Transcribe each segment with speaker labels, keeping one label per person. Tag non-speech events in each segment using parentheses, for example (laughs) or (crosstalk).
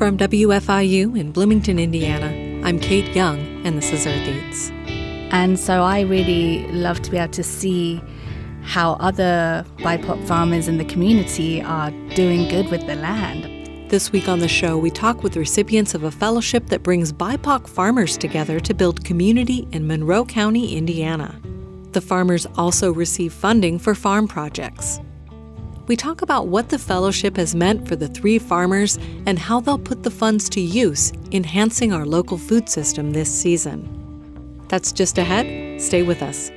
Speaker 1: From WFIU in Bloomington, Indiana, I'm Kate Young, and this is Earth Eats.
Speaker 2: And so I really love to be able to see how other BIPOC farmers in the community are doing good with the land.
Speaker 1: This week on the show, we talk with recipients of a fellowship that brings BIPOC farmers together to build community in Monroe County, Indiana. The farmers also receive funding for farm projects we talk about what the fellowship has meant for the three farmers and how they'll put the funds to use, enhancing our local food system this season. That's just ahead. Stay with us.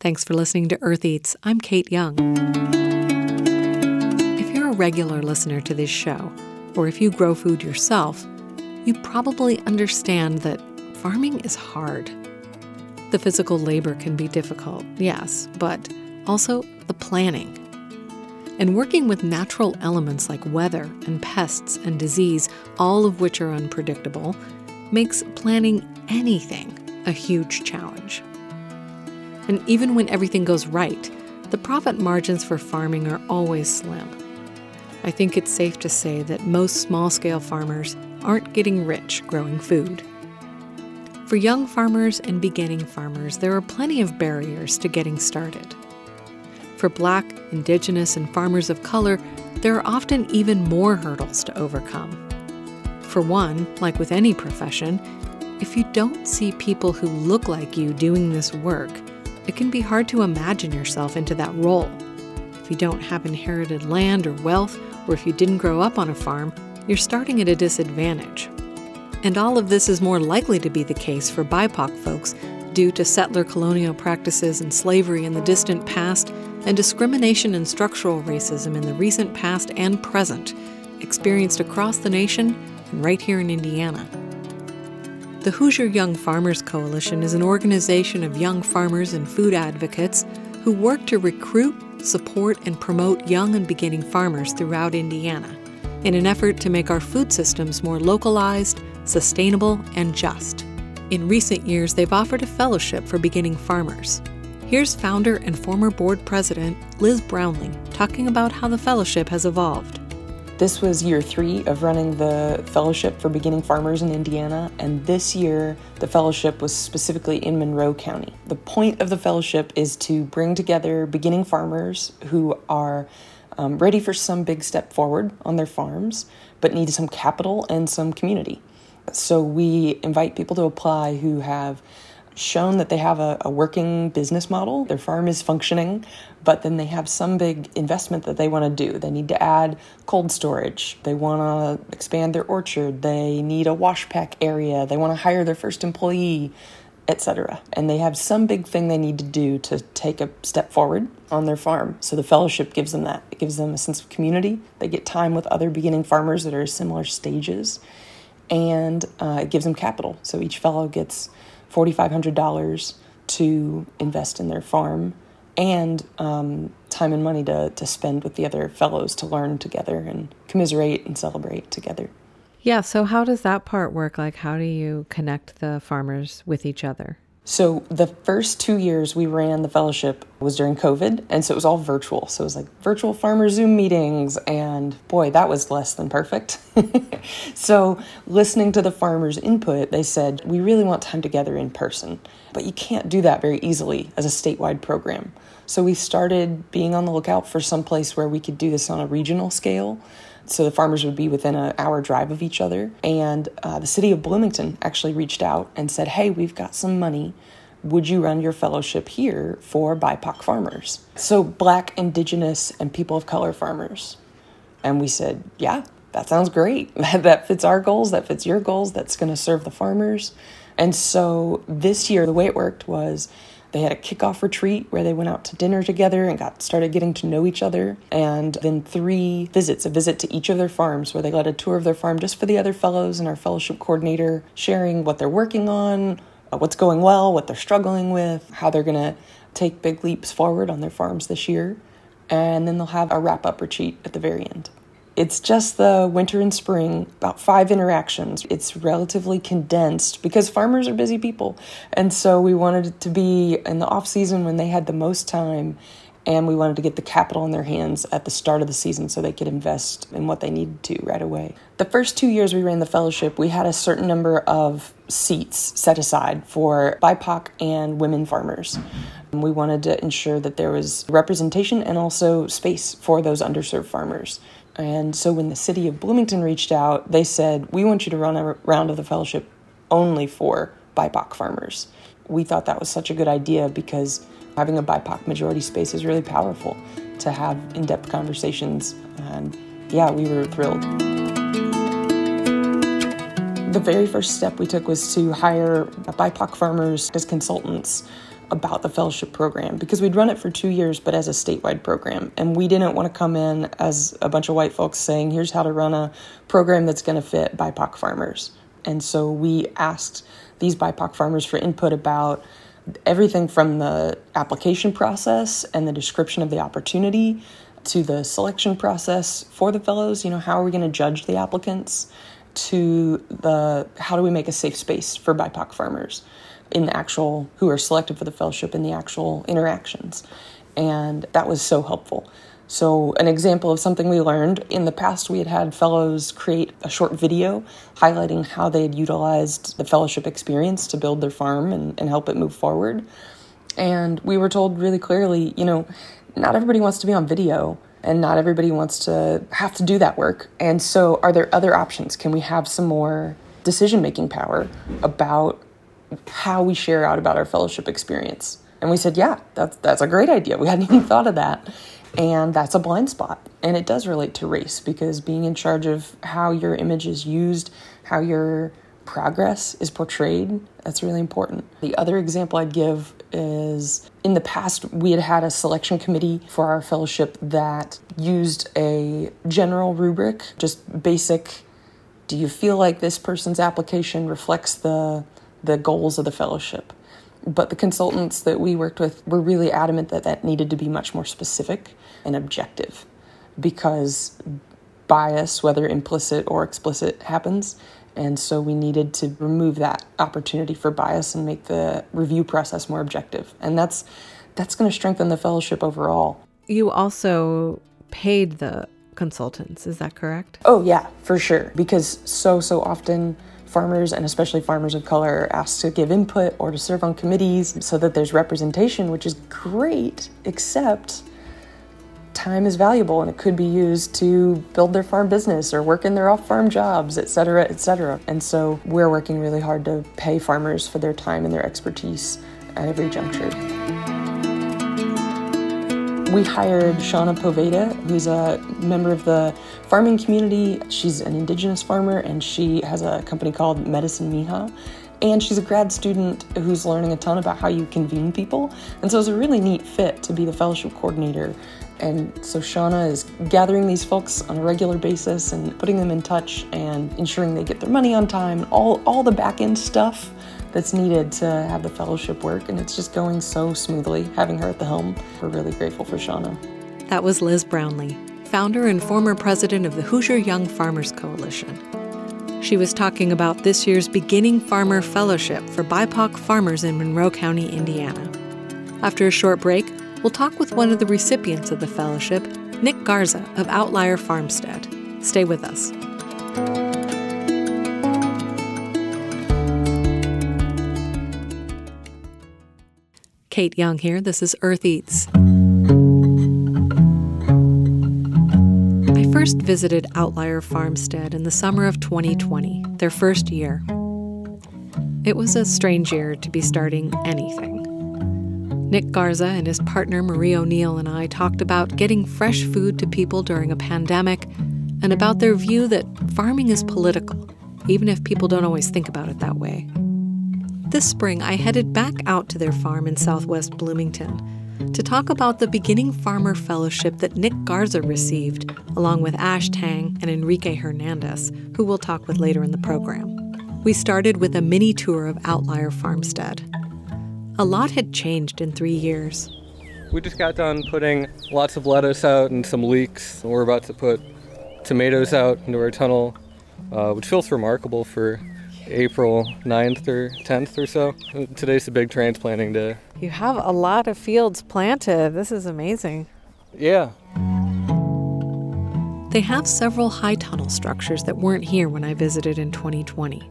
Speaker 1: Thanks for listening to Earth Eats. I'm Kate Young. If you're a regular listener to this show, or if you grow food yourself, you probably understand that farming is hard. The physical labor can be difficult, yes, but also the planning. And working with natural elements like weather and pests and disease, all of which are unpredictable, makes planning anything a huge challenge. And even when everything goes right, the profit margins for farming are always slim. I think it's safe to say that most small scale farmers aren't getting rich growing food. For young farmers and beginning farmers, there are plenty of barriers to getting started. For Black, Indigenous, and farmers of color, there are often even more hurdles to overcome. For one, like with any profession, if you don't see people who look like you doing this work, it can be hard to imagine yourself into that role. If you don't have inherited land or wealth, or if you didn't grow up on a farm, you're starting at a disadvantage. And all of this is more likely to be the case for BIPOC folks due to settler colonial practices and slavery in the distant past and discrimination and structural racism in the recent past and present, experienced across the nation and right here in Indiana. The Hoosier Young Farmers Coalition is an organization of young farmers and food advocates who work to recruit, support, and promote young and beginning farmers throughout Indiana in an effort to make our food systems more localized, sustainable, and just. In recent years, they've offered a fellowship for beginning farmers. Here's founder and former board president Liz Brownlee talking about how the fellowship has evolved.
Speaker 3: This was year three of running the fellowship for beginning farmers in Indiana, and this year the fellowship was specifically in Monroe County. The point of the fellowship is to bring together beginning farmers who are um, ready for some big step forward on their farms, but need some capital and some community. So we invite people to apply who have shown that they have a, a, working business model, their farm is functioning, but then they have some big investment that they want to do. They need to add cold storage, they want to expand their orchard, they need a wash pack area, they want to hire their first employee, etc. And they have some big thing they need to do to take a step forward on their farm. So the fellowship gives them that. It gives them a sense of community. They get time with other beginning farmers that are similar stages, and uh, it gives them capital. So each fellow gets $4,500 to invest in their farm and um, time and money to, to spend with the other fellows to learn together and commiserate and celebrate together.
Speaker 1: Yeah, so how does that part work? Like, how do you connect the farmers with each other?
Speaker 3: So the first two years we ran the fellowship was during COVID, and so it was all virtual. So it was like virtual farmer Zoom meetings, and boy, that was less than perfect. (laughs) so listening to the farmers' input, they said we really want time together in person, but you can't do that very easily as a statewide program. So we started being on the lookout for some place where we could do this on a regional scale so the farmers would be within an hour drive of each other. And uh, the city of Bloomington actually reached out and said, Hey, we've got some money. Would you run your fellowship here for BIPOC farmers? So, black, indigenous, and people of color farmers. And we said, Yeah, that sounds great. (laughs) that fits our goals, that fits your goals, that's going to serve the farmers. And so this year, the way it worked was they had a kickoff retreat where they went out to dinner together and got started getting to know each other. And then three visits a visit to each of their farms where they led a tour of their farm just for the other fellows and our fellowship coordinator, sharing what they're working on, uh, what's going well, what they're struggling with, how they're going to take big leaps forward on their farms this year. And then they'll have a wrap up retreat at the very end. It's just the winter and spring, about five interactions. It's relatively condensed because farmers are busy people. And so we wanted it to be in the off season when they had the most time and we wanted to get the capital in their hands at the start of the season so they could invest in what they needed to right away. The first two years we ran the fellowship, we had a certain number of seats set aside for BIPOC and women farmers. We wanted to ensure that there was representation and also space for those underserved farmers. And so when the city of Bloomington reached out, they said, We want you to run a round of the fellowship only for BIPOC farmers. We thought that was such a good idea because having a BIPOC majority space is really powerful to have in depth conversations. And yeah, we were thrilled. The very first step we took was to hire BIPOC farmers as consultants about the fellowship program because we'd run it for two years, but as a statewide program. And we didn't want to come in as a bunch of white folks saying, here's how to run a program that's going to fit BIPOC farmers. And so we asked these BIPOC farmers for input about everything from the application process and the description of the opportunity to the selection process for the fellows. You know, how are we going to judge the applicants? To the how do we make a safe space for BIPOC farmers in the actual who are selected for the fellowship in the actual interactions, and that was so helpful. So, an example of something we learned in the past, we had had fellows create a short video highlighting how they had utilized the fellowship experience to build their farm and, and help it move forward. And we were told really clearly, you know, not everybody wants to be on video and not everybody wants to have to do that work. And so, are there other options? Can we have some more decision making power about how we share out about our fellowship experience? And we said, yeah, that's, that's a great idea. We hadn't (laughs) even thought of that. And that's a blind spot. And it does relate to race because being in charge of how your image is used, how your progress is portrayed, that's really important. The other example I'd give is in the past, we had had a selection committee for our fellowship that used a general rubric, just basic do you feel like this person's application reflects the the goals of the fellowship but the consultants that we worked with were really adamant that that needed to be much more specific and objective because bias, whether implicit or explicit, happens. And so we needed to remove that opportunity for bias and make the review process more objective. And that's that's going to strengthen the fellowship overall.
Speaker 1: You also paid the consultants, is that correct?
Speaker 3: Oh yeah, for sure. Because so so often farmers and especially farmers of color are asked to give input or to serve on committees so that there's representation, which is great, except time is valuable and it could be used to build their farm business or work in their off-farm jobs, et cetera, et cetera. And so we're working really hard to pay farmers for their time and their expertise at every juncture. We hired Shauna Poveda, who's a member of the farming community. She's an indigenous farmer and she has a company called Medicine Miha. And she's a grad student who's learning a ton about how you convene people. And so it's a really neat fit to be the fellowship coordinator. And so Shauna is gathering these folks on a regular basis and putting them in touch and ensuring they get their money on time, all, all the back end stuff that's needed to have the fellowship work, and it's just going so smoothly having her at the helm. We're really grateful for Shauna.
Speaker 1: That was Liz Brownlee, founder and former president of the Hoosier Young Farmers Coalition. She was talking about this year's Beginning Farmer Fellowship for BIPOC farmers in Monroe County, Indiana. After a short break, we'll talk with one of the recipients of the fellowship, Nick Garza of Outlier Farmstead. Stay with us. Kate Young here. This is Earth Eats. I first visited Outlier Farmstead in the summer of 2020, their first year. It was a strange year to be starting anything. Nick Garza and his partner Marie O'Neill and I talked about getting fresh food to people during a pandemic and about their view that farming is political, even if people don't always think about it that way. This spring, I headed back out to their farm in southwest Bloomington to talk about the Beginning Farmer Fellowship that Nick Garza received, along with Ash Tang and Enrique Hernandez, who we'll talk with later in the program. We started with a mini tour of Outlier Farmstead. A lot had changed in three years.
Speaker 4: We just got done putting lots of lettuce out and some leeks. We're about to put tomatoes out into our tunnel, uh, which feels remarkable for April 9th or 10th or so. Today's the big transplanting day.
Speaker 1: You have a lot of fields planted. This is amazing.
Speaker 4: Yeah.
Speaker 1: They have several high tunnel structures that weren't here when I visited in 2020.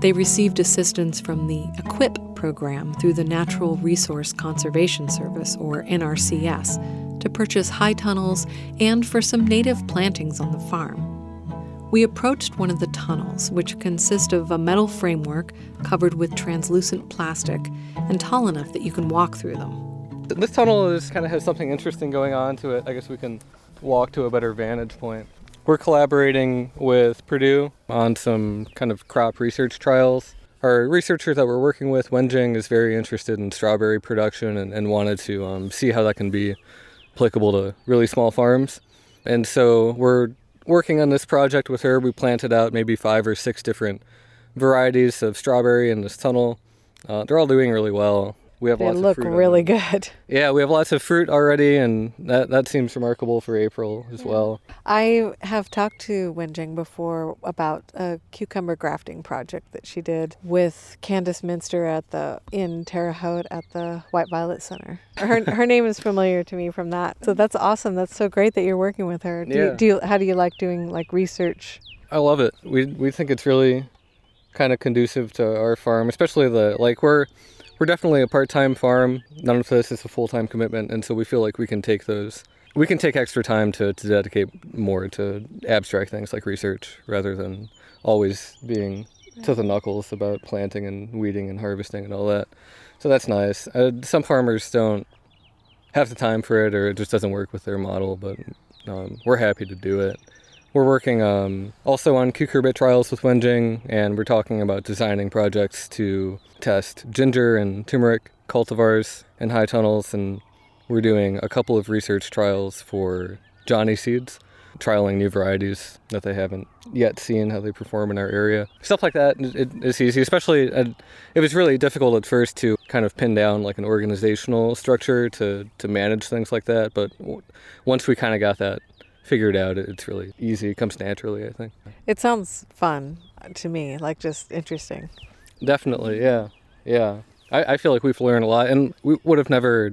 Speaker 1: They received assistance from the EQIP program through the Natural Resource Conservation Service, or NRCS, to purchase high tunnels and for some native plantings on the farm. We approached one of the tunnels, which consist of a metal framework covered with translucent plastic and tall enough that you can walk through them.
Speaker 4: This tunnel is kind of has something interesting going on to it. I guess we can walk to a better vantage point. We're collaborating with Purdue on some kind of crop research trials. Our researcher that we're working with, Wenjing, is very interested in strawberry production and, and wanted to um, see how that can be applicable to really small farms. And so we're working on this project with her, we planted out maybe five or six different varieties of strawberry in this tunnel. Uh, they're all doing really well. We have
Speaker 1: they
Speaker 4: lots
Speaker 1: look
Speaker 4: of fruit.
Speaker 1: really good.
Speaker 4: Yeah, we have lots of fruit already, and that, that seems remarkable for April as well.
Speaker 1: I have talked to Wenjing before about a cucumber grafting project that she did with Candace Minster at the in Terre Haute at the White Violet Center. Her (laughs) her name is familiar to me from that. So that's awesome. That's so great that you're working with her. Do,
Speaker 4: Yeah.
Speaker 1: you, do you, how do you like doing like research?
Speaker 4: I love it. We we think it's really kind of conducive to our farm, especially the like we're we're definitely a part-time farm. None of this is a full-time commitment, and so we feel like we can take those. We can take extra time to, to dedicate more to abstract things like research rather than always being to the knuckles about planting and weeding and harvesting and all that. So that's nice. Uh, some farmers don't have the time for it, or it just doesn't work with their model, but um, we're happy to do it. We're working um, also on cucurbit trials with Wenjing, and we're talking about designing projects to test ginger and turmeric cultivars in high tunnels, and we're doing a couple of research trials for Johnny seeds, trialing new varieties that they haven't yet seen how they perform in our area. Stuff like that it, it- it's easy, especially uh, it was really difficult at first to kind of pin down like an organizational structure to, to manage things like that, but w- once we kind of got that figured out, it's really easy. It comes naturally, I think.
Speaker 1: It sounds fun to me, like just interesting.
Speaker 4: Definitely, yeah, yeah. I, I feel like we've learned a lot, and we would have never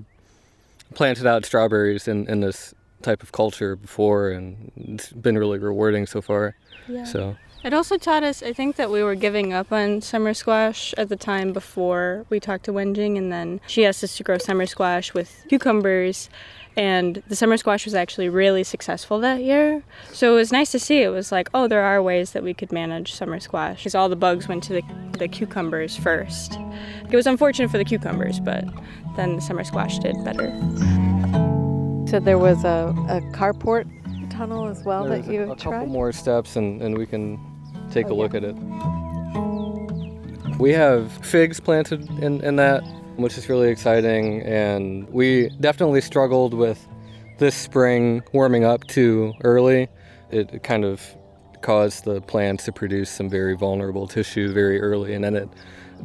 Speaker 4: planted out strawberries in, in this type of culture before, and it's been really rewarding so far.
Speaker 5: Yeah.
Speaker 4: So
Speaker 5: It also taught us, I think, that we were giving up on summer squash at the time before we talked to Wenjing, and then she asked us to grow summer squash with cucumbers. And the summer squash was actually really successful that year. So it was nice to see. It was like, oh, there are ways that we could manage summer squash. Because all the bugs went to the, the cucumbers first. It was unfortunate for the cucumbers, but then the summer squash did better.
Speaker 1: So there was a, a carport tunnel as well
Speaker 4: there's
Speaker 1: that
Speaker 4: a-
Speaker 1: you
Speaker 4: a, couple
Speaker 1: tried.
Speaker 4: more steps, and, and we can take
Speaker 1: Oh,
Speaker 4: a
Speaker 1: yeah.
Speaker 4: look at it. We have figs planted in, in that, which is really exciting, and we definitely struggled with this spring warming up too early. It kind of caused the plants to produce some very vulnerable tissue very early, and then it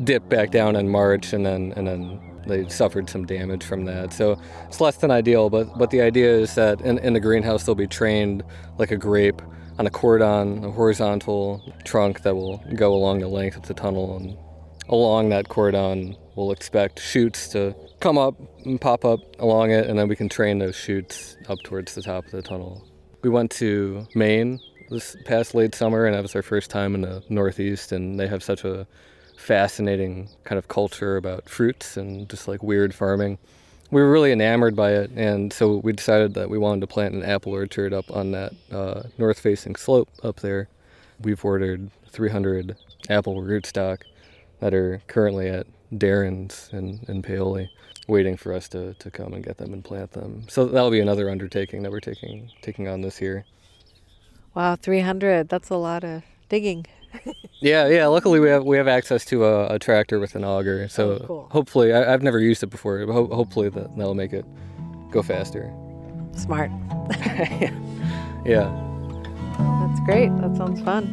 Speaker 4: dipped back down in March, and then and then they suffered some damage from that. So it's less than ideal, but but the idea is that in, in the greenhouse they'll be trained like a grape on a cordon, a horizontal trunk that will go along the length of the tunnel, and along that cordon we'll expect shoots to come up and pop up along it, and then we can train those shoots up towards the top of the tunnel. We went to Maine this past late summer, and that was our first time in the Northeast, and they have such a fascinating kind of culture about fruits and just like weird farming. We were really enamored by it, and so we decided that we wanted to plant an apple orchard up on that uh, north-facing slope up there. We've ordered 300 apple rootstock that are currently at Darren's in, in Paoli, waiting for us to, to come and get them and plant them. So that'll be another undertaking that we're taking taking on this year.
Speaker 1: Wow, 300. That's a lot of digging.
Speaker 4: Yeah, yeah. Luckily, we have we have access to a, a tractor with an auger, oh, so
Speaker 1: Oh, cool.
Speaker 4: hopefully, I, I've never used it before, but ho- hopefully that that'll make it go faster.
Speaker 1: Smart. (laughs) (laughs)
Speaker 4: Yeah.
Speaker 1: That's great. That sounds fun.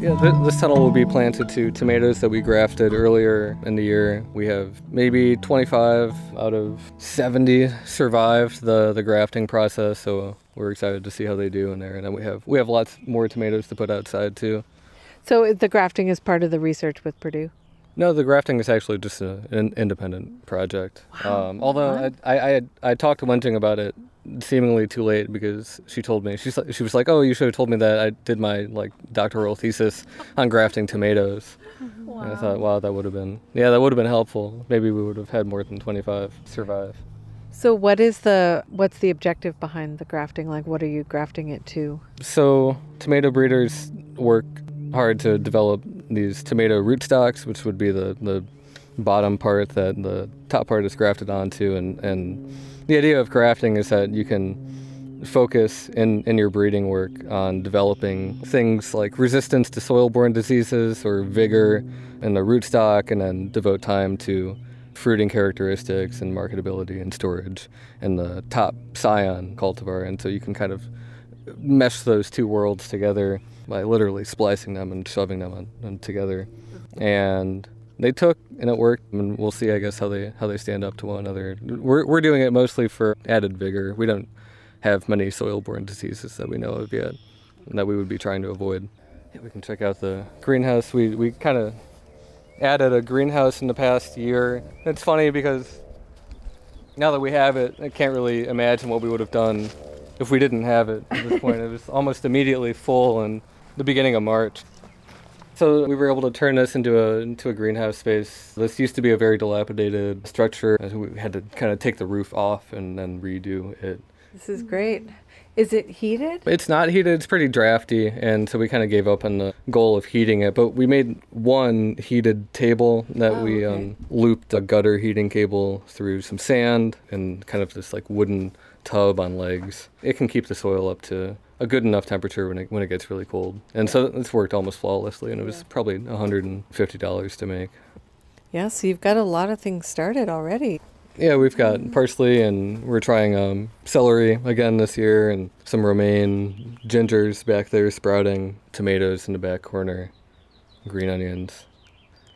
Speaker 4: Yeah, th- this tunnel will be planted to tomatoes that we grafted earlier in the year. We have maybe 25 out of 70 survived the, the grafting process, so we're excited to see how they do in there. And then we have we have lots more tomatoes to put outside too.
Speaker 1: So the grafting is part of the research with Purdue.
Speaker 4: No, the grafting is actually just a, an independent project. Wow. Um, although I, I, I, I talked to Wenjing about it seemingly too late because she told me she's she was like, "Oh, you should have told me that I did my like doctoral thesis on grafting tomatoes." Wow. And I thought, "Wow, that would have been yeah, that would have been helpful. Maybe we would have had more than 25 survive."
Speaker 1: So what is the what's the objective behind the grafting? Like what are you grafting it to?
Speaker 4: So, tomato breeders work hard to develop these tomato rootstocks, which would be the the bottom part that the top part is grafted onto and and the idea of grafting is that you can focus in, in your breeding work on developing things like resistance to soil-borne diseases or vigor in the rootstock and then devote time to fruiting characteristics and marketability and storage and the top scion cultivar. And so you can kind of mesh those two worlds together by literally splicing them and shoving them on, on together. And they took and it worked and we'll see i guess how they how they stand up to one another. We're, we're doing it mostly for added vigor. We don't have many soil-borne diseases that we know of yet that we would be trying to avoid. Yeah, we can check out the greenhouse. We, we kind of added a greenhouse in the past year it's funny because now that we have it i can't really imagine what we would have done if we didn't have it at this (laughs) point it was almost immediately full in the beginning of march so we were able to turn this into a into a greenhouse space. This used to be a very dilapidated structure. We had to kind of take the roof off and then redo it.
Speaker 1: This is great. Is it heated?
Speaker 4: It's not heated. It's pretty drafty, and so we kind of gave up on the goal of heating it. But we made one heated table that oh, we okay. um, looped a gutter heating cable through some sand and kind of this like wooden tub on legs. It can keep the soil up to a good enough temperature when it when it gets really cold. And so it's worked almost flawlessly, and it was probably $150 to make.
Speaker 1: Yeah, so you've got a lot of things started already.
Speaker 4: Yeah, we've got parsley, and we're trying um, celery again this year, and some romaine, gingers back there sprouting, tomatoes in the back corner, green onions.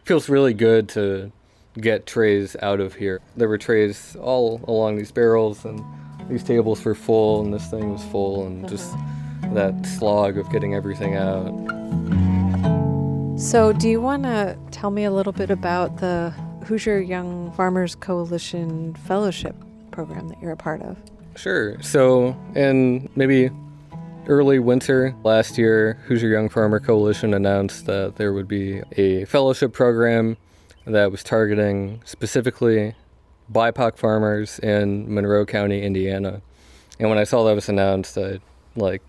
Speaker 4: Feels really good to get trays out of here. There were trays all along these barrels, and these tables were full and this thing was full and just that slog of getting everything out.
Speaker 1: So, do you want to tell me a little bit about the Hoosier Young Farmers Coalition Fellowship program that you're a part of?
Speaker 4: Sure. So, in maybe early winter last year, Hoosier Young Farmer Coalition announced that there would be a fellowship program that was targeting specifically BIPOC farmers in Monroe County, Indiana. And when I saw that was announced, I, like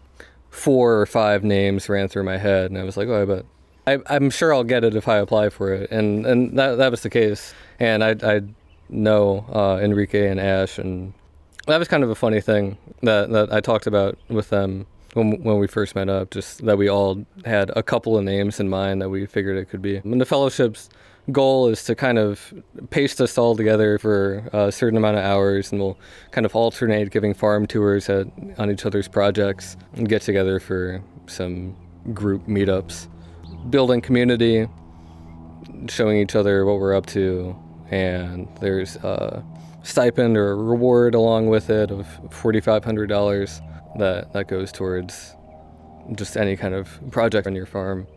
Speaker 4: four or five names ran through my head, and I was like, oh, I bet. I, am sure I'll get it if I apply for it, and and that that was the case. And I I know uh, Enrique and Ash, and that was kind of a funny thing that that I talked about with them when when we first met up. Just that we all had a couple of names in mind that we figured it could be. And the fellowships goal is to kind of paste us all together for a certain amount of hours, and we'll kind of alternate giving farm tours at, on each other's projects and get together for some group meetups, building community, showing each other what we're up to, and there's a stipend or a reward along with it of $4,500 that, that goes towards just any kind of project on your farm.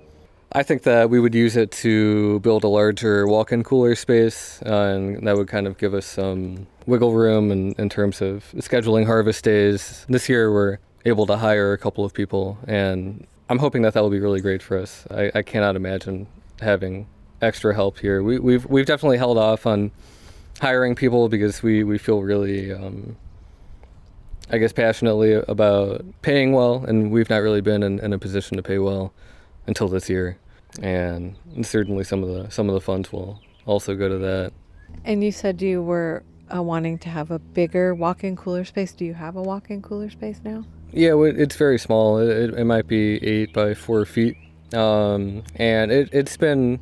Speaker 4: I think that we would use it to build a larger walk-in cooler space, uh, and that would kind of give us some wiggle room in, in terms of scheduling harvest days. This year, we're able to hire a couple of people, and I'm hoping that that will be really great for us. I, I cannot imagine having extra help here. We, we've we've definitely held off on hiring people because we, we feel really, um, I guess, passionately about paying well, and we've not really been in, in a position to pay well until this year, and certainly some of the some of the funds will also go to that.
Speaker 1: And you said you were uh, wanting to have a bigger walk-in cooler space. Do you have a walk-in cooler space now?
Speaker 4: Yeah, it's very small. It, it might be eight by four feet, um, and it, it's been.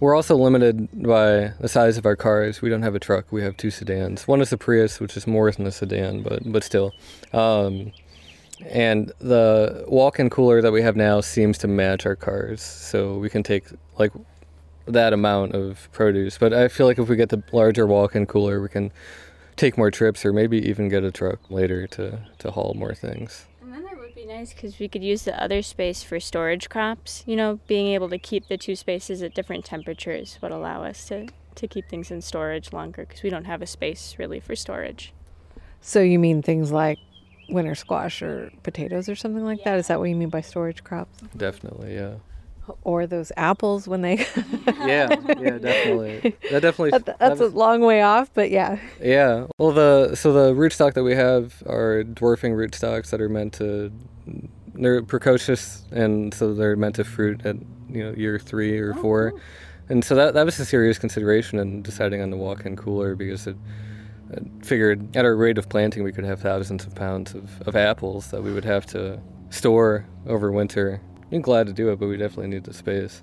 Speaker 4: We're also limited by the size of our cars. We don't have a truck. We have two sedans. One is a Prius, which is more than a sedan, but but still. Um, and the walk-in cooler that we have now seems to match our cars, so we can take like that amount of produce. But I feel like if we get the larger walk-in cooler, we can take more trips, or maybe even get a truck later to to haul more things.
Speaker 5: And then that would be nice because we could use the other space for storage crops. You know, being able to keep the two spaces at different temperatures would allow us to to keep things in storage longer because we don't have a space really for storage.
Speaker 1: So you mean things like winter squash or potatoes or something like that? Is that what you mean by storage crops?
Speaker 4: Definitely, yeah.
Speaker 1: Or those apples when they (laughs)
Speaker 4: yeah, yeah, definitely. (laughs) That definitely.
Speaker 1: That-
Speaker 4: that
Speaker 1: that's a long way off, but yeah.
Speaker 4: Yeah. Well, the so the rootstock that we have are dwarfing rootstocks that are meant to they're precocious and so they're meant to fruit at you know year three or oh, four, and so that that was a serious consideration in deciding on the walk-in cooler because it. I figured at our rate of planting, we could have thousands of pounds of, of apples that we would have to store over winter. I'm glad to do it, but we definitely need the space.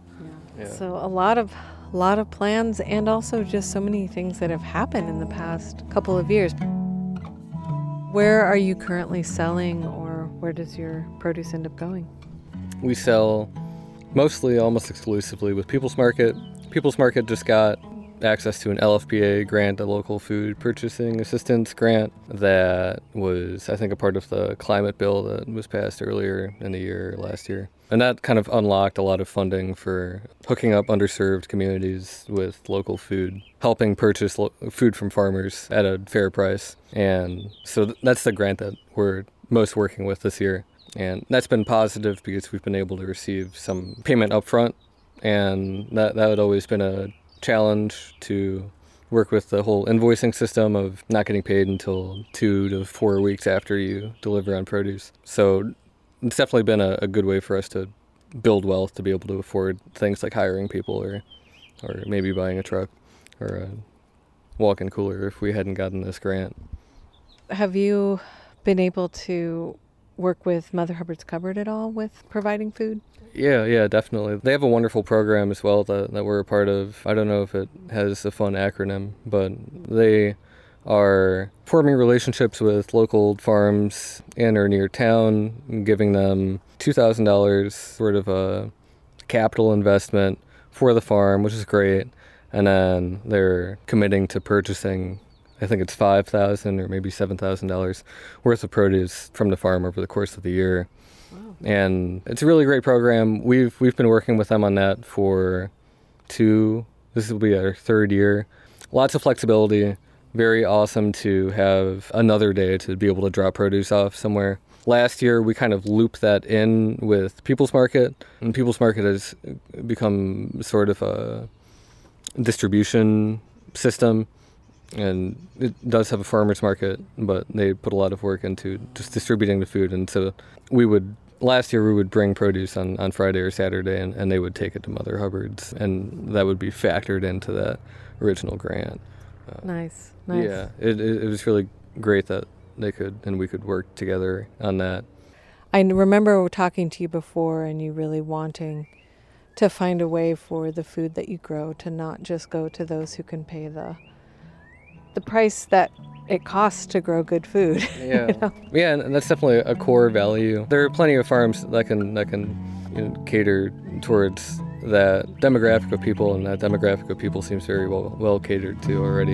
Speaker 4: Yeah.
Speaker 1: So a lot of lot of plans and also just so many things that have happened in the past couple of years. Where are you currently selling or where does your produce end up going?
Speaker 4: we sell mostly almost exclusively with People's Market. People's Market just got access to an LFPA grant, a local food purchasing assistance grant that was, I think, a part of the climate bill that was passed earlier in the year, last year. And that kind of unlocked a lot of funding for hooking up underserved communities with local food, helping purchase lo- food from farmers at a fair price. And so th- that's the grant that we're most working with this year. And that's been positive because we've been able to receive some payment upfront. And that, that had always been a challenge to work with the whole invoicing system of not getting paid until two to four weeks after you deliver on produce. So it's definitely been a, a good way for us to build wealth to be able to afford things like hiring people or or maybe buying a truck or a walk-in cooler if we hadn't gotten this grant.
Speaker 1: Have you been able to work with Mother Hubbard's Cupboard at all with providing food?
Speaker 4: Yeah, yeah, definitely. They have a wonderful program as well that, that we're a part of. I don't know if it has a fun acronym, but they are forming relationships with local farms in or near town, and giving them $2,000 sort of a capital investment for the farm, which is great. And then they're committing to purchasing, I think it's 5,000 or maybe seven thousand dollars worth of produce from the farm over the course of the year. And it's a really great program. We've we've been working with them on that for two. This will be our third year. Lots of flexibility. Very awesome to have another day to be able to drop produce off somewhere. Last year, we kind of looped that in with People's Market, and People's Market has become sort of a distribution system and it does have a farmers market but they put a lot of work into just distributing the food and so we would last year we would bring produce on, on friday or saturday and, and they would take it to mother hubbard's and that would be factored into that original grant
Speaker 1: Nice. Nice.
Speaker 4: yeah it, it, it was really great that they could and we could work together on that
Speaker 1: I remember talking to you before and you really wanting to find a way for the food that you grow to not just go to those who can pay the the price that it costs to grow good food. (laughs)
Speaker 4: Yeah, yeah, and that's definitely a core value. There are plenty of farms that can that can you know, cater towards that demographic of people, and that demographic of people seems very well well catered to already.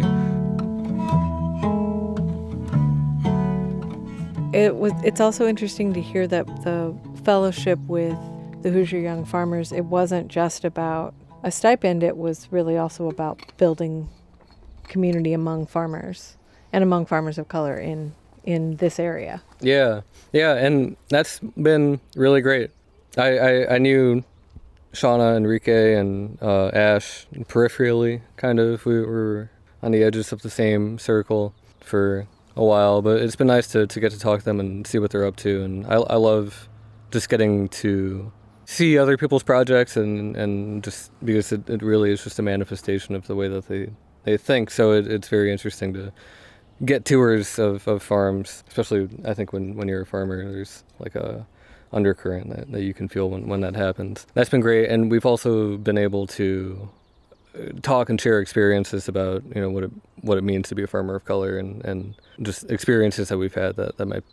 Speaker 1: It was it's also interesting to hear that the fellowship with the Hoosier Young Farmers, it wasn't just about a stipend, it was really also about building community among farmers and among farmers of color in in this area.
Speaker 4: Yeah, yeah, and that's been really great. I I, I knew Shauna, Enrique, and uh, Ash peripherally, kind of. We were on the edges of the same circle for a while, but it's been nice to, to get to talk to them and see what they're up to. And I, I love just getting to see other people's projects and, and just because it, it really is just a manifestation of the way that they, they think. So it, it's very interesting to get tours of, of farms, especially I think when, when you're a farmer, there's like a undercurrent that, that you can feel when, when that happens. That's been great. And we've also been able to uh, talk and share experiences about, you know, what it, what it means to be a farmer of color and, and just experiences that we've had that, that might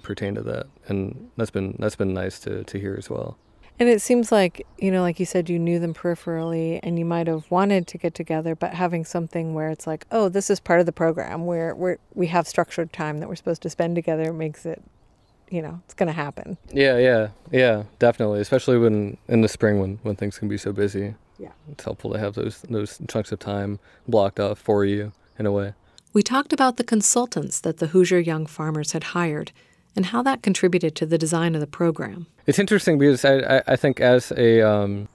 Speaker 4: pertain to that, and that's been that's been nice to to hear as well.
Speaker 1: And it seems like, you know, like you said, you knew them peripherally and you might have wanted to get together, but having something where it's like, oh, this is part of the program where we're, we have structured time that we're supposed to spend together makes it, you know, it's going to happen.
Speaker 4: Yeah, yeah, yeah, definitely. Especially when in the spring when, when things can be so busy.
Speaker 1: Yeah.
Speaker 4: It's helpful to have those, those chunks of time blocked off for you in a way.
Speaker 1: We talked about the consultants that the Hoosier Young Farmers had hired and how that contributed to the design of the program.
Speaker 4: It's interesting because I, I think as a um,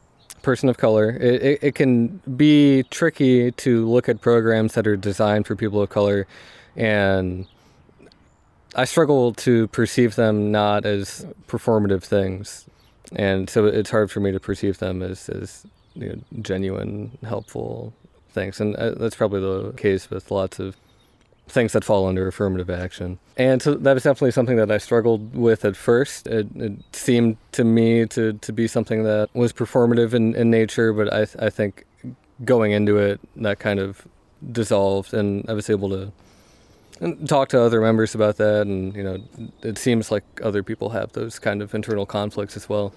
Speaker 4: person of color, it, it, it, can be tricky to look at programs that are designed for people of color, and I struggle to perceive them not as performative things, and so it's hard for me to perceive them as, as you know, genuine, helpful things, and uh, that's probably the case with lots of things that fall under affirmative action. And so that is definitely something that I struggled with at first. It, it seemed to me to, to be something that was performative in, in nature, but I, I think going into it, that kind of dissolved, and I was able to talk to other members about that. And, you know, it seems like other people have those kind of internal conflicts as well.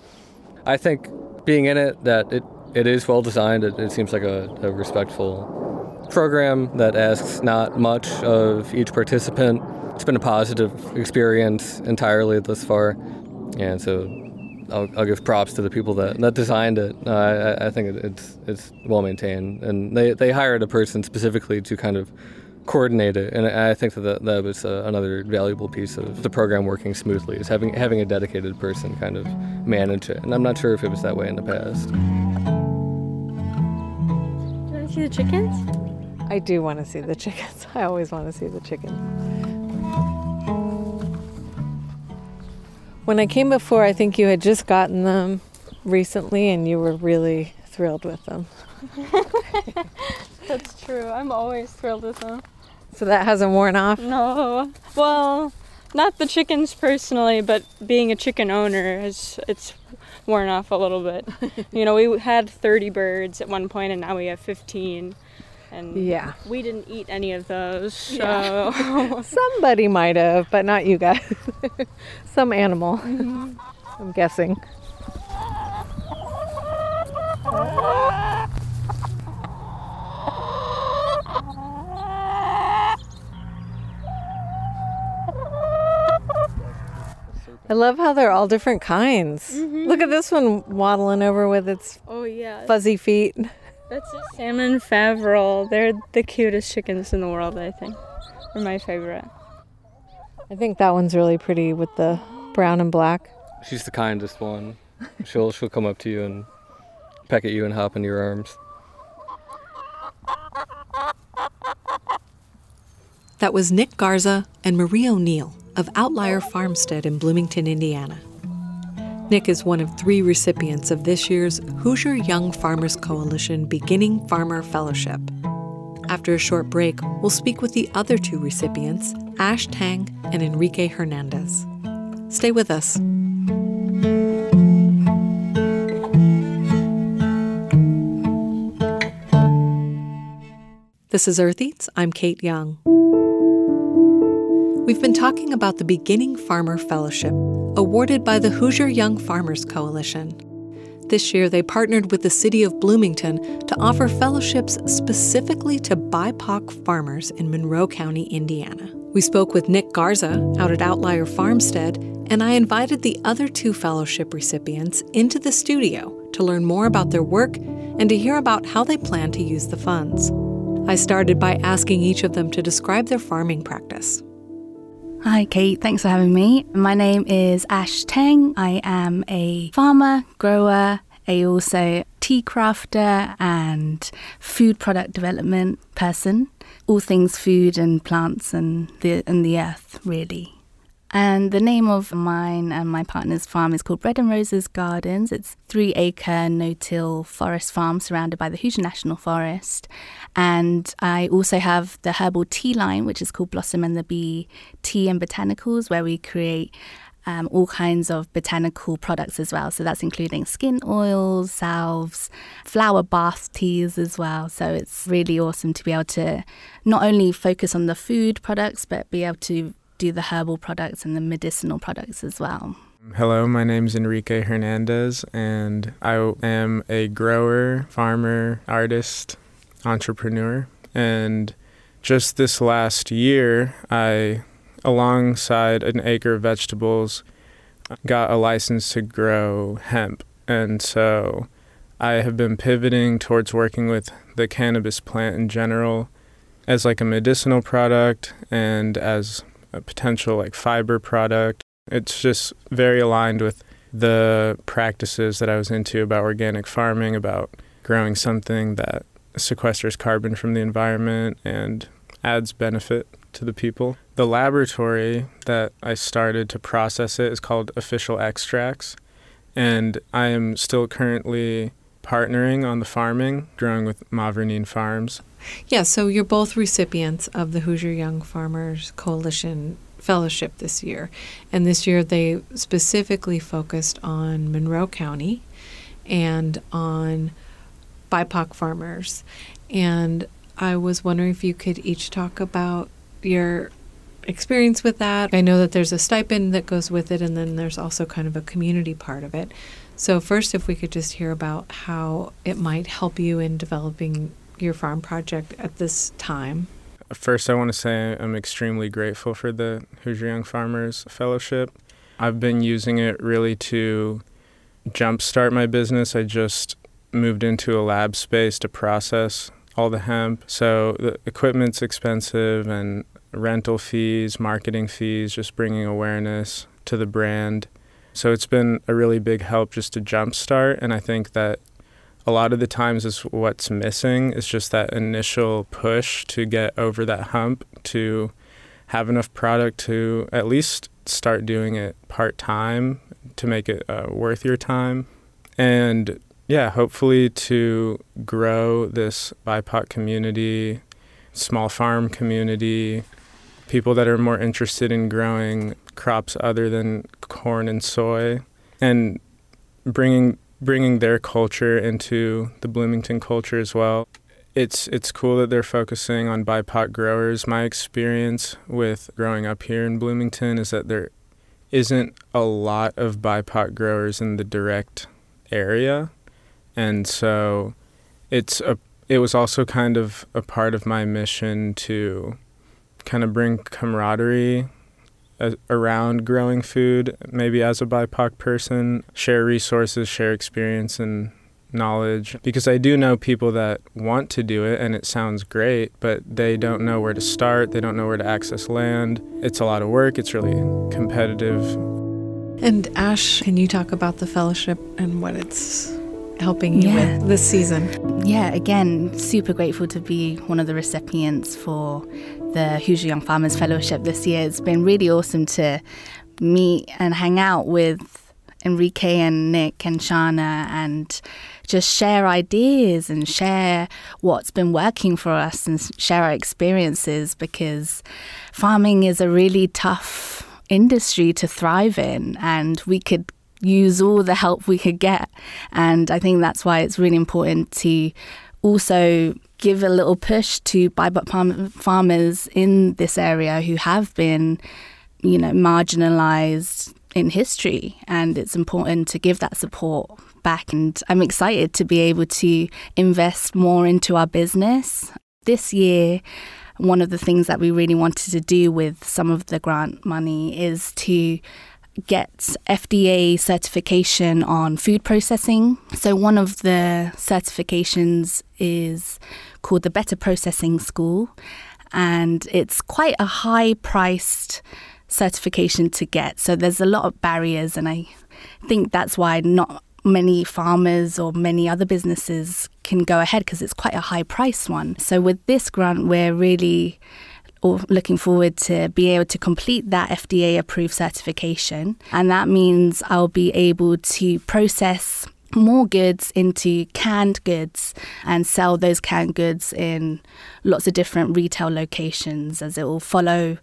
Speaker 4: I think being in it, that it, it is well designed, it, it seems like a, a respectful program that asks not much of each participant. It's been a positive experience entirely thus far, and so I'll, I'll give props to the people that, that designed it. Uh, I, I, think it's it's well maintained, and they, they hired a person specifically to kind of coordinate it, and I think that that, that was uh, another valuable piece of the program working smoothly is having having a dedicated person kind of manage it, and I'm not sure if it was that way in the past.
Speaker 5: Do you want to see the chickens?
Speaker 1: I do want to see the chickens. (laughs) I always want to see the chickens. When I came before, I think you had just gotten them recently and you were really thrilled with them. (laughs)
Speaker 5: That's true. I'm always thrilled with them.
Speaker 1: So that hasn't worn off?
Speaker 5: No. Well, not the chickens personally, but being a chicken owner has it's worn off a little bit. (laughs) you know, we had 30 birds at one point and now we have 15 and
Speaker 1: yeah,
Speaker 5: we didn't eat any of those. So
Speaker 1: yeah. (laughs) somebody might have, but not you guys. (laughs) Some animal, mm-hmm. I'm guessing. I love how they're all different kinds. Mm-hmm. Look at this one waddling over with its
Speaker 5: oh yeah
Speaker 1: fuzzy feet.
Speaker 5: That's a salmon Faverolle. They're the cutest chickens in the world, I think. They're my favorite.
Speaker 1: I think that one's really pretty with the brown and black.
Speaker 4: She's the kindest one. She'll she'll come up to you and peck at you and hop in your arms.
Speaker 1: That was Nick Garza and Marie O'Neill of Outlier Farmstead in Bloomington, Indiana. Nick is one of three recipients of this year's Hoosier Young Farmers Coalition Beginning Farmer Fellowship. After a short break, we'll speak with the other two recipients, Ash Tang and Enrique Hernandez. Stay with us. This is Earth Eats. I'm Kate Young. We've been talking about the Beginning Farmer Fellowship, awarded by the Hoosier Young Farmers Coalition. This year, they partnered with the City of Bloomington to offer fellowships specifically to BIPOC farmers in Monroe County, Indiana. We spoke with Nick Garza out at Outlier Farmstead, and I invited the other two fellowship recipients into the studio to learn more about their work and to hear about how they plan to use the funds. I started by asking each of them to describe their farming practice.
Speaker 2: Hi, Kate. Thanks for having me. My name is Ash Teng. I am a farmer, grower, a also tea crafter and food product development person. All things food and plants and the and the earth, really. And the name of mine and my partner's farm is called Bread and Roses Gardens. It's three acre no till forest farm surrounded by the Hoosier National Forest. And I also have the herbal tea line, which is called Blossom and the Bee Tea and Botanicals, where we create um, all kinds of botanical products as well. So that's including skin oils, salves, flower bath teas as well. So it's really awesome to be able to not only focus on the food products, but be able to do the herbal products and the medicinal products as well.
Speaker 6: Hello, my name is Enrique Hernandez, and I am a grower, farmer, artist, entrepreneur. And just this last year, I, alongside an acre of vegetables, got a license to grow hemp. And so I have been pivoting towards working with the cannabis plant in general as like a medicinal product and as a potential like fiber product. It's just very aligned with the practices that I was into about organic farming, about growing something that sequesters carbon from the environment and adds benefit to the people. The laboratory that I started to process it is called Official Extracts, and I am still currently partnering on the farming, growing with Mavernine Farms.
Speaker 1: Yeah, so you're both recipients of the Hoosier Young Farmers Coalition Fellowship this year. And this year they specifically focused on Monroe County and on BIPOC farmers. And I was wondering if you could each talk about your experience with that. I know that there's a stipend that goes with it, and then there's also kind of a community part of it. So, first, if we could just hear about how it might help you in developing your farm project at this time.
Speaker 6: First, I want to say I'm extremely grateful for the Hoosier Young Farmers Fellowship. I've been using it really to jumpstart my business. I just moved into a lab space to process all the hemp. So the equipment's expensive and rental fees, marketing fees, just bringing awareness to the brand. So it's been a really big help just to jumpstart. And I think that a lot of the times is what's missing is just that initial push to get over that hump to have enough product to at least start doing it part time to make it uh, worth your time. And yeah, hopefully to grow this BIPOC community, small farm community, people that are more interested in growing crops other than corn and soy, and bringing bringing their culture into the Bloomington culture as well. It's it's cool that they're focusing on BIPOC growers. My experience with growing up here in Bloomington is that there isn't a lot of BIPOC growers in the direct area and so it's a it was also kind of a part of my mission to kind of bring camaraderie around growing food maybe as a bipoc person share resources share experience and knowledge because I do know people that want to do it and it sounds great, but they don't know where to start. They don't know where to access land. It's a lot of work, it's really competitive.
Speaker 1: And Ash, can you talk about the fellowship and what it's helping you yeah. with this season.
Speaker 2: Yeah, again, super grateful to be one of the recipients for the Hoosier Young Farmers Fellowship this year. It's been really awesome to meet and hang out with Enrique and Nick and Shauna and just share ideas and share what's been working for us and share our experiences because farming is a really tough industry to thrive in and we could use all the help we could get. And I think that's why it's really important to also give a little push to BIPOC farmers in this area who have been, you know, marginalized in history. And it's important to give that support back. And I'm excited to be able to invest more into our business. This year, one of the things that we really wanted to do with some of the grant money is to get FDA certification on food processing. So, one of the certifications is called the Better Processing School, and it's quite a high priced certification to get. So, there's a lot of barriers, and I think that's why not many farmers or many other businesses can go ahead because it's quite a high price one. So, with this grant, we're really or looking forward to be able to complete that FDA approved certification. And that means I'll be able to process more goods into canned goods and sell those canned goods in lots of different retail locations as it will follow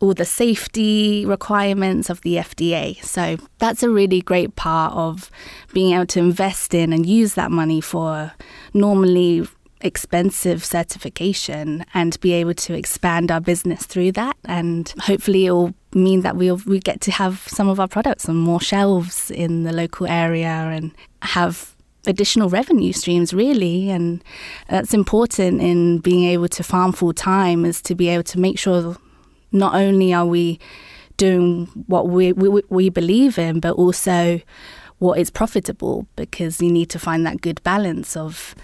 Speaker 2: all the safety requirements of the FDA. So that's a really great part of being able to invest in and use that money for normally expensive certification and be able to expand our business through that. And hopefully, it will mean that we'll, we get to have some of our products on more shelves in the local area and have additional revenue streams really and that's important in being able to farm full time is to be able to make sure not only are we doing what we, we, we believe in but also what is profitable because you need to find that good balance of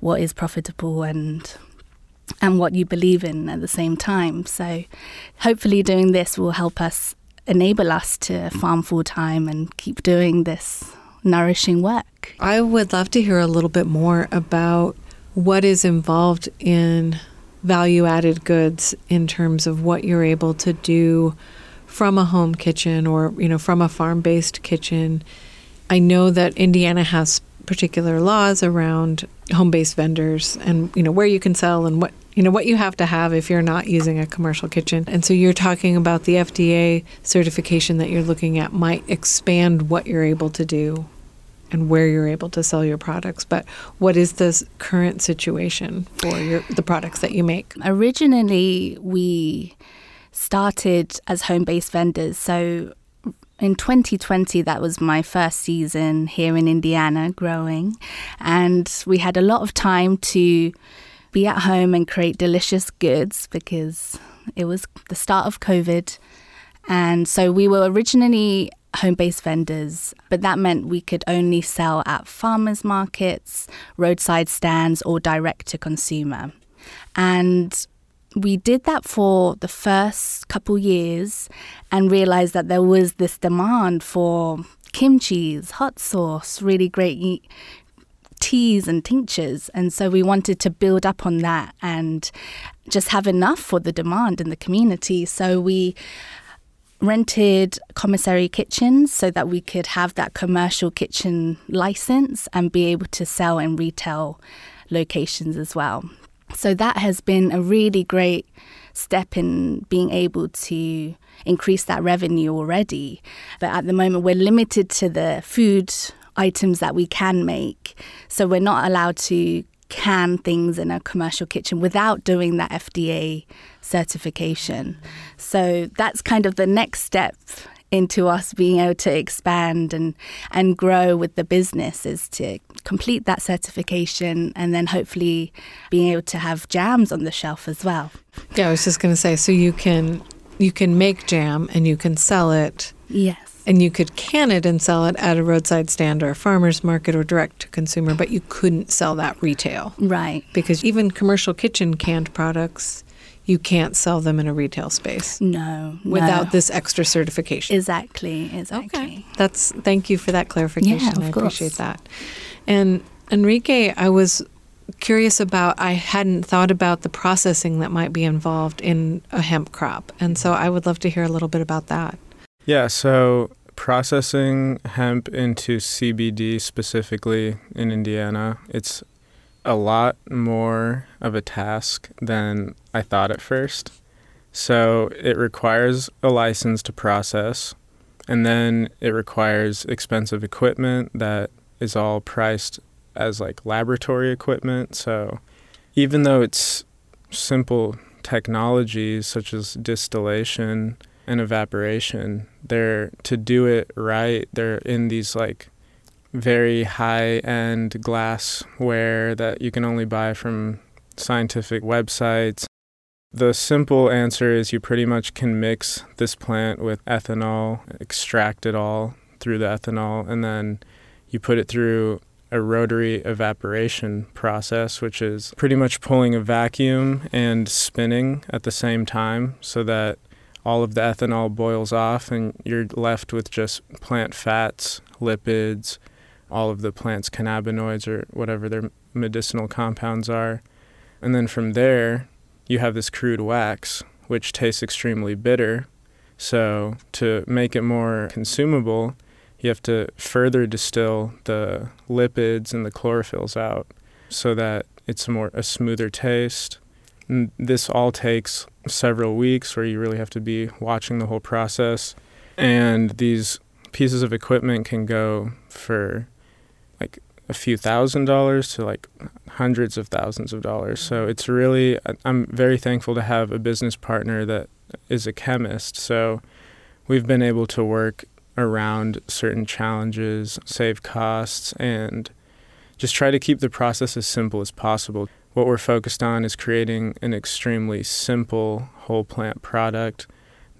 Speaker 2: what is profitable and and what you believe in at the same time. So hopefully doing this will help us enable us to farm full time and keep doing this nourishing work.
Speaker 1: I would love to hear a little bit more about what is involved in value added goods in terms of what you're able to do from a home kitchen or you know from a farm based kitchen. I know that Indiana has particular laws around home-based vendors and you know where you can sell and what you know what you have to have if you're not using a commercial kitchen. And so you're talking about the FDA certification that you're looking at might expand what you're able to do and where you're able to sell your products. But what is the current situation for your the products that you make?
Speaker 2: Originally, we started as home-based vendors. So in 2020, that was my first season here in Indiana growing. And we had a lot of time to be at home and create delicious goods because it was the start of COVID. And so we were originally home based vendors, but that meant we could only sell at farmers markets, roadside stands, or direct to consumer. And we did that for the first couple years and realized that there was this demand for kimchi's, hot sauce, really great teas and tinctures. And so we wanted to build up on that and just have enough for the demand in the community. So we rented commissary kitchens so that we could have that commercial kitchen license and be able to sell in retail locations as well. So that has been a really great step in being able to increase that revenue already. But at the moment, we're limited to the food items that we can make. So we're not allowed to can things in a commercial kitchen without doing that FDA certification. So that's kind of the next step into us being able to expand and and grow with the business is to complete that certification and then hopefully being able to have jams on the shelf as well.
Speaker 1: Yeah, I was just going to say so you can you can make jam and you can sell it.
Speaker 2: Yes.
Speaker 1: And you could can it and sell it at a roadside stand or a farmer's market or direct to consumer, but you couldn't sell that retail.
Speaker 2: Right.
Speaker 1: Because even commercial kitchen canned products, you can't sell them in a retail space.
Speaker 2: No.
Speaker 1: Without
Speaker 2: no.
Speaker 1: this extra certification.
Speaker 2: Exactly. Exactly.
Speaker 1: Okay. That's thank you for that clarification.
Speaker 2: Yeah, of
Speaker 1: I
Speaker 2: course.
Speaker 1: appreciate that. And Enrique, I was curious about I hadn't thought about the processing that might be involved in a hemp crop. And so I would love to hear a little bit about that.
Speaker 6: Yeah, so processing hemp into CBD specifically in Indiana, it's a lot more of a task than I thought at first. So it requires a license to process, and then it requires expensive equipment that is all priced as like laboratory equipment. So even though it's simple technologies such as distillation and evaporation, they're to do it right, they're in these like very high end glassware that you can only buy from scientific websites. The simple answer is you pretty much can mix this plant with ethanol, extract it all through the ethanol, and then you put it through a rotary evaporation process, which is pretty much pulling a vacuum and spinning at the same time so that all of the ethanol boils off and you're left with just plant fats, lipids, all of the plant's cannabinoids or whatever their medicinal compounds are. And then from there, you have this crude wax, which tastes extremely bitter. So, to make it more consumable, you have to further distill the lipids and the chlorophylls out so that it's a more a smoother taste. And this all takes several weeks where you really have to be watching the whole process. And these pieces of equipment can go for a few thousand dollars to like hundreds of thousands of dollars. So it's really, I'm very thankful to have a business partner that is a chemist. So we've been able to work around certain challenges, save costs, and just try to keep the process as simple as possible. What we're focused on is creating an extremely simple whole plant product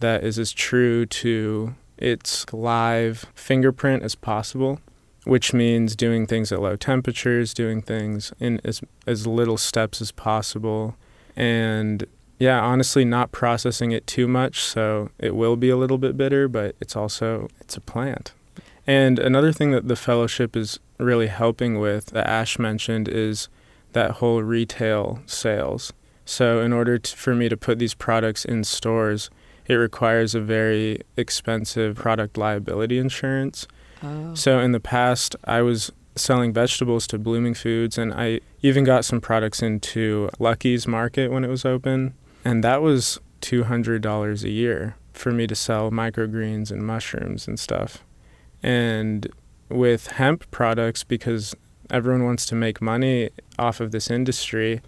Speaker 6: that is as true to its live fingerprint as possible, which means doing things at low temperatures, doing things in as, as little steps as possible, and yeah, honestly, not processing it too much, so it will be a little bit bitter, but it's also it's a plant. And another thing that the fellowship is really helping with that Ash mentioned is that whole retail sales. So in order to, for me to put these products in stores, it requires a very expensive product liability insurance. Oh. So in the past, I was selling vegetables to Blooming Foods, and I even got some products into Lucky's Market when it was open, and that was two hundred dollars a year for me to sell microgreens and mushrooms and stuff. And with hemp products, because everyone wants to make money off of this industry,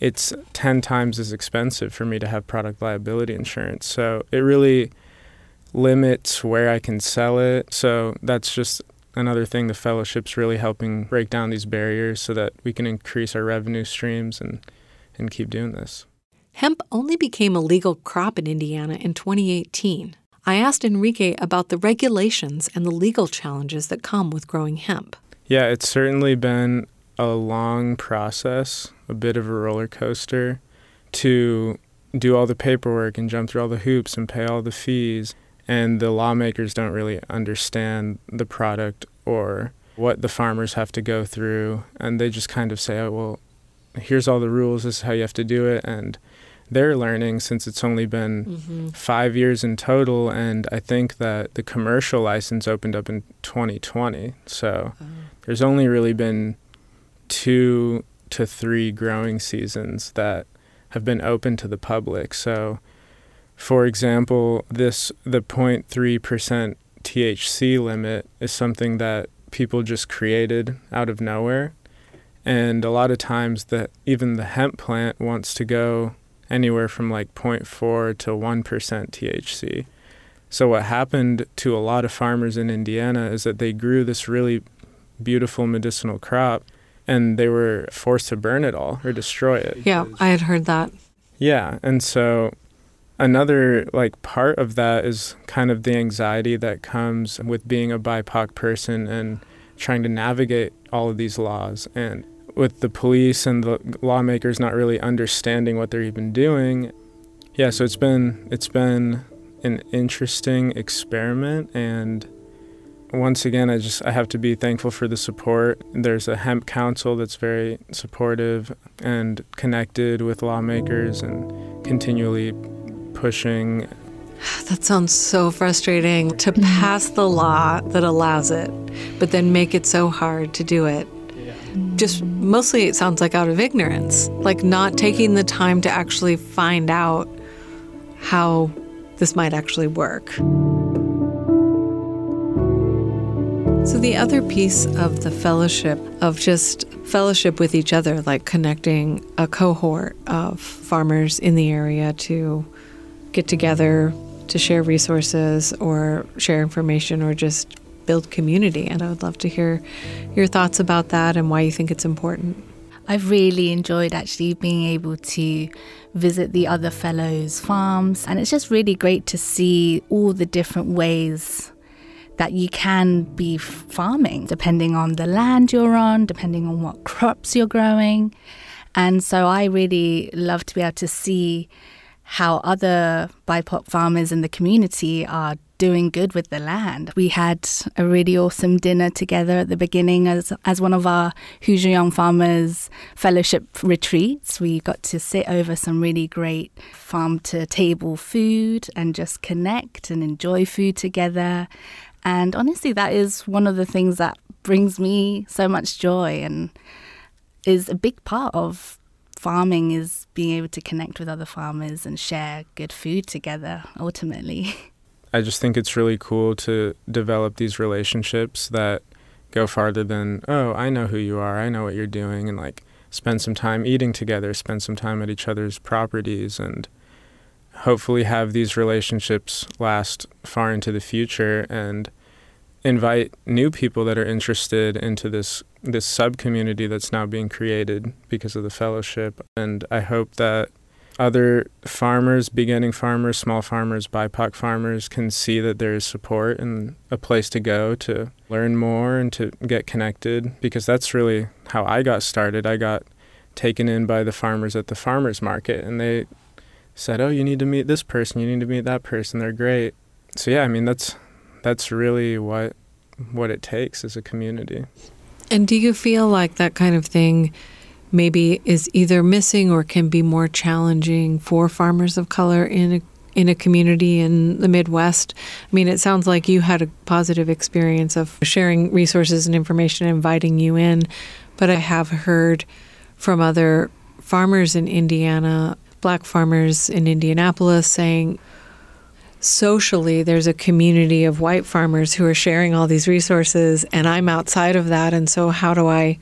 Speaker 6: it's 10 times as expensive for me to have product liability insurance. So it really limits where I can sell it. So that's just another thing the fellowship's really helping break down these barriers so that we can increase our revenue streams and, and keep doing this.
Speaker 1: Hemp only became a legal crop in Indiana in 2018. I asked Enrique about the regulations and the legal challenges that come with growing hemp.
Speaker 6: Yeah, it's certainly been a long process, a bit of a roller coaster to do all the paperwork and jump through all the hoops and pay all the fees. And the lawmakers don't really understand the product or what the farmers have to go through. And they just kind of say, oh, well, here's all the rules, this is how you have to do it. And they're learning since it's only been mm-hmm. five years in total. And I think that the commercial license opened up in 2020. So oh. there's only really been two to three growing seasons that have been open to the public. So, for example, this the 0.3% THC limit is something that people just created out of nowhere. And a lot of times that even the hemp plant wants to go anywhere from like 0.4 to 1% THC. So what happened to a lot of farmers in Indiana is that they grew this really beautiful medicinal crop and they were forced to burn it all or destroy it.
Speaker 1: Yeah, I had heard that.
Speaker 6: Yeah, and so another like part of that is kind of the anxiety that comes with being a BIPOC person and trying to navigate all of these laws and with the police and the lawmakers not really understanding what they're even doing. Yeah, so it's been it's been an interesting experiment and once again, I just I have to be thankful for the support. There's a hemp council that's very supportive and connected with lawmakers and continually pushing.
Speaker 1: That sounds so frustrating to pass the law that allows it, but then make it so hard to do it. Just mostly it sounds like out of ignorance, like not taking the time to actually find out how this might actually work. So, the other piece of the fellowship, of just fellowship with each other, like connecting a cohort of farmers in the area to get together to share resources or share information or just build community. And I would love to hear your thoughts about that and why you think it's important.
Speaker 2: I've really enjoyed actually being able to visit the other fellows' farms, and it's just really great to see all the different ways that you can be farming depending on the land you're on, depending on what crops you're growing. And so I really love to be able to see how other BIPOC farmers in the community are doing good with the land. We had a really awesome dinner together at the beginning as as one of our Young Farmers Fellowship retreats. We got to sit over some really great farm to table food and just connect and enjoy food together. And honestly, that is one of the things that brings me so much joy and is a big part of farming is being able to connect with other farmers and share good food together ultimately.
Speaker 6: I just think it's really cool to develop these relationships that go farther than, oh, I know who you are, I know what you're doing, and like spend some time eating together, spend some time at each other's properties, and hopefully have these relationships last far into the future and invite new people that are interested into this this sub community that's now being created because of the fellowship and I hope that other farmers, beginning farmers, small farmers, BIPOC farmers can see that there is support and a place to go to learn more and to get connected because that's really how I got started. I got taken in by the farmers at the farmers market and they said, "Oh, you need to meet this person, you need to meet that person. They're great." So yeah, I mean that's that's really what what it takes as a community.
Speaker 1: And do you feel like that kind of thing maybe is either missing or can be more challenging for farmers of color in a in a community in the Midwest? I mean, it sounds like you had a positive experience of sharing resources and information, inviting you in, but I have heard from other farmers in Indiana, black farmers in Indianapolis, saying socially there's a community of white farmers who are sharing all these resources, and I'm outside of that, and so how do I?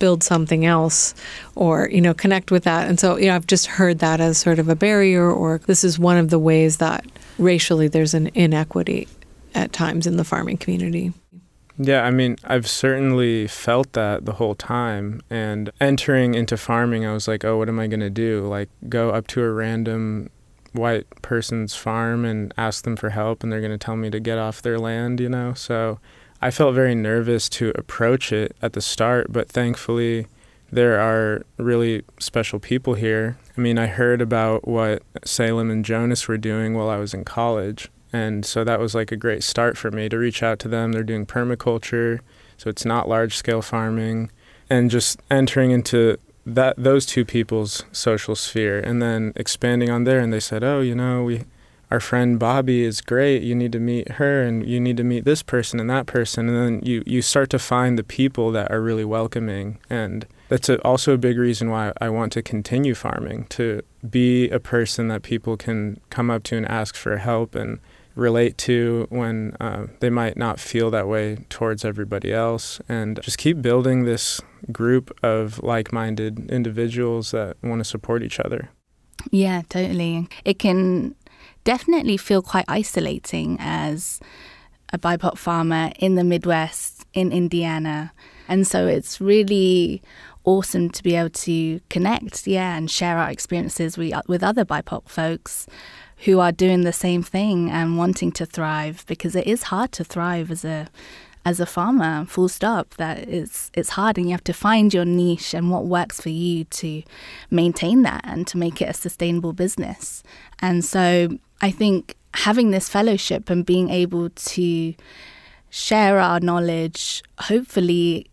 Speaker 1: build something else or you know connect with that and so you know i've just heard that as sort of a barrier or this is one of the ways that racially there's an inequity at times in the farming community
Speaker 6: yeah, I mean, I've certainly felt that the whole time. And entering into farming, I was like, oh, what am I going to do? Like, go up to a random white person's farm and ask them for help, and they're going to tell me to get off their land, you know? So I felt very nervous to approach it at the start, but thankfully, there are really special people here. I mean, I heard about what Salem and Jonas were doing while I was in college. And so that was like a great start for me to reach out to them. They're doing permaculture, so it's not large scale farming. And just entering into that those two people's social sphere and then expanding on there and they said, Oh, you know, we our friend Bobby is great. You need to meet her and you need to meet this person and that person. And then you, you start to find the people that are really welcoming. And that's a, also a big reason why I want to continue farming, to be a person that people can come up to and ask for help and relate to when uh, they might not feel that way towards everybody else. And just keep building this group of like minded individuals that want to support each other.
Speaker 2: Yeah, totally. It can definitely feel quite isolating as a BIPOC farmer in the Midwest, in Indiana. And so it's really awesome to be able to connect, yeah, and share our experiences with other BIPOC folks who are doing the same thing and wanting to thrive because it is hard to thrive as a as a farmer, full stop, that it's it's hard and you have to find your niche and what works for you to maintain that and to make it a sustainable business. And so I think having this fellowship and being able to share our knowledge hopefully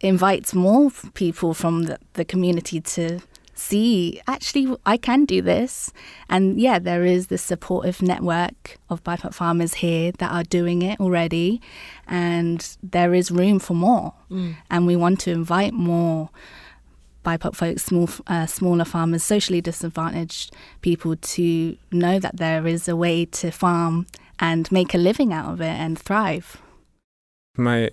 Speaker 2: invites more people from the, the community to see actually I can do this. And yeah, there is this supportive network of BIPOC farmers here that are doing it already, and there is room for more. Mm. And we want to invite more BIPOC folks, small, uh, smaller farmers, socially disadvantaged people to know that there is a way to farm and make a living out of it and thrive.
Speaker 6: My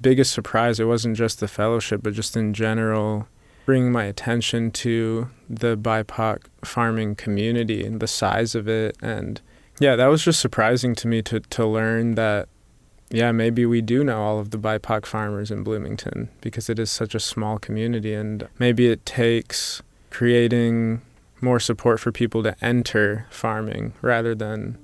Speaker 6: biggest surprise, it wasn't just the fellowship, but just in general, bringing my attention to the BIPOC farming community and the size of it. And yeah, that was just surprising to me to, to learn that yeah, maybe we do know all of the BIPOC farmers in Bloomington because it is such a small community. And maybe it takes creating more support for people to enter farming rather than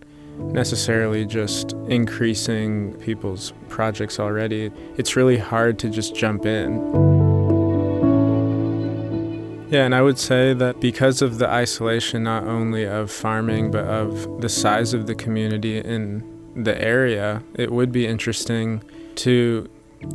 Speaker 6: necessarily just increasing people's projects already. It's really hard to just jump in. Yeah, and I would say that because of the isolation not only of farming but of the size of the community in the area, it would be interesting to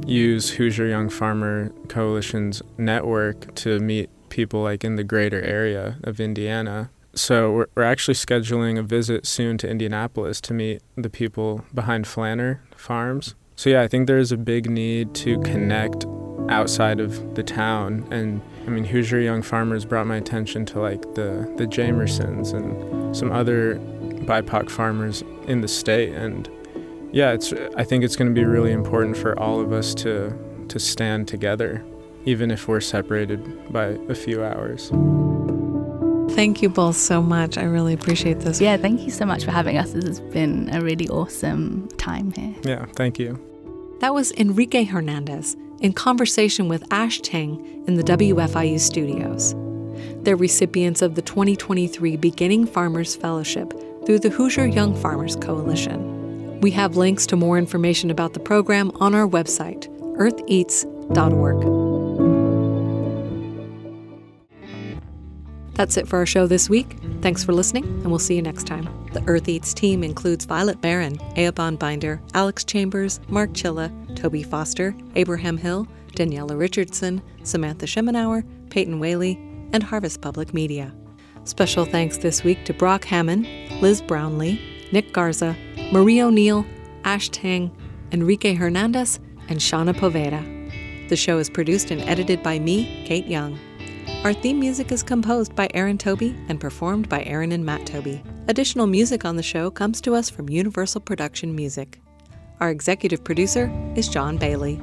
Speaker 6: use Hoosier Young Farmer Coalition's network to meet people like in the greater area of Indiana. So we're, we're actually scheduling a visit soon to Indianapolis to meet the people behind Flanner Farms. So yeah, I think there is a big need to connect outside of the town and I mean Hoosier Young Farmers brought my attention to like the the Jamersons and some other BIPOC farmers in the state. And yeah, it's I think it's going to be really important for all of us to to stand together, even if we're separated by a few hours.
Speaker 1: Thank you both so much. I really appreciate this.
Speaker 2: Yeah, thank you so much for having us. This has been a really awesome time here.
Speaker 6: Yeah, thank you.
Speaker 1: That was Enrique Hernandez in conversation with Ash Tang in the WFIU studios. They're recipients of the 2023 Beginning Farmers Fellowship through the Hoosier Young Farmers Coalition. We have links to more information about the program on our website, eartheats.org. That's it for our show this week. Thanks for listening, and we'll see you next time. The Earth Eats team includes Violet Barron, Eoban Binder, Alex Chambers, Mark Chilla, Toby Foster, Abraham Hill, Daniela Richardson, Samantha Schemenauer, Peyton Whaley, and Harvest Public Media. Special thanks this week to Brock Hammond, Liz Brownlee, Nick Garza, Marie O'Neill, Ash Tang, Enrique Hernandez, and Shauna Poveda. The show is produced and edited by me, Kate Young. Our theme music is composed by Aaron Toby and performed by Aaron and Matt Toby. Additional music on the show comes to us from Universal Production Music. Our executive producer is John Bailey.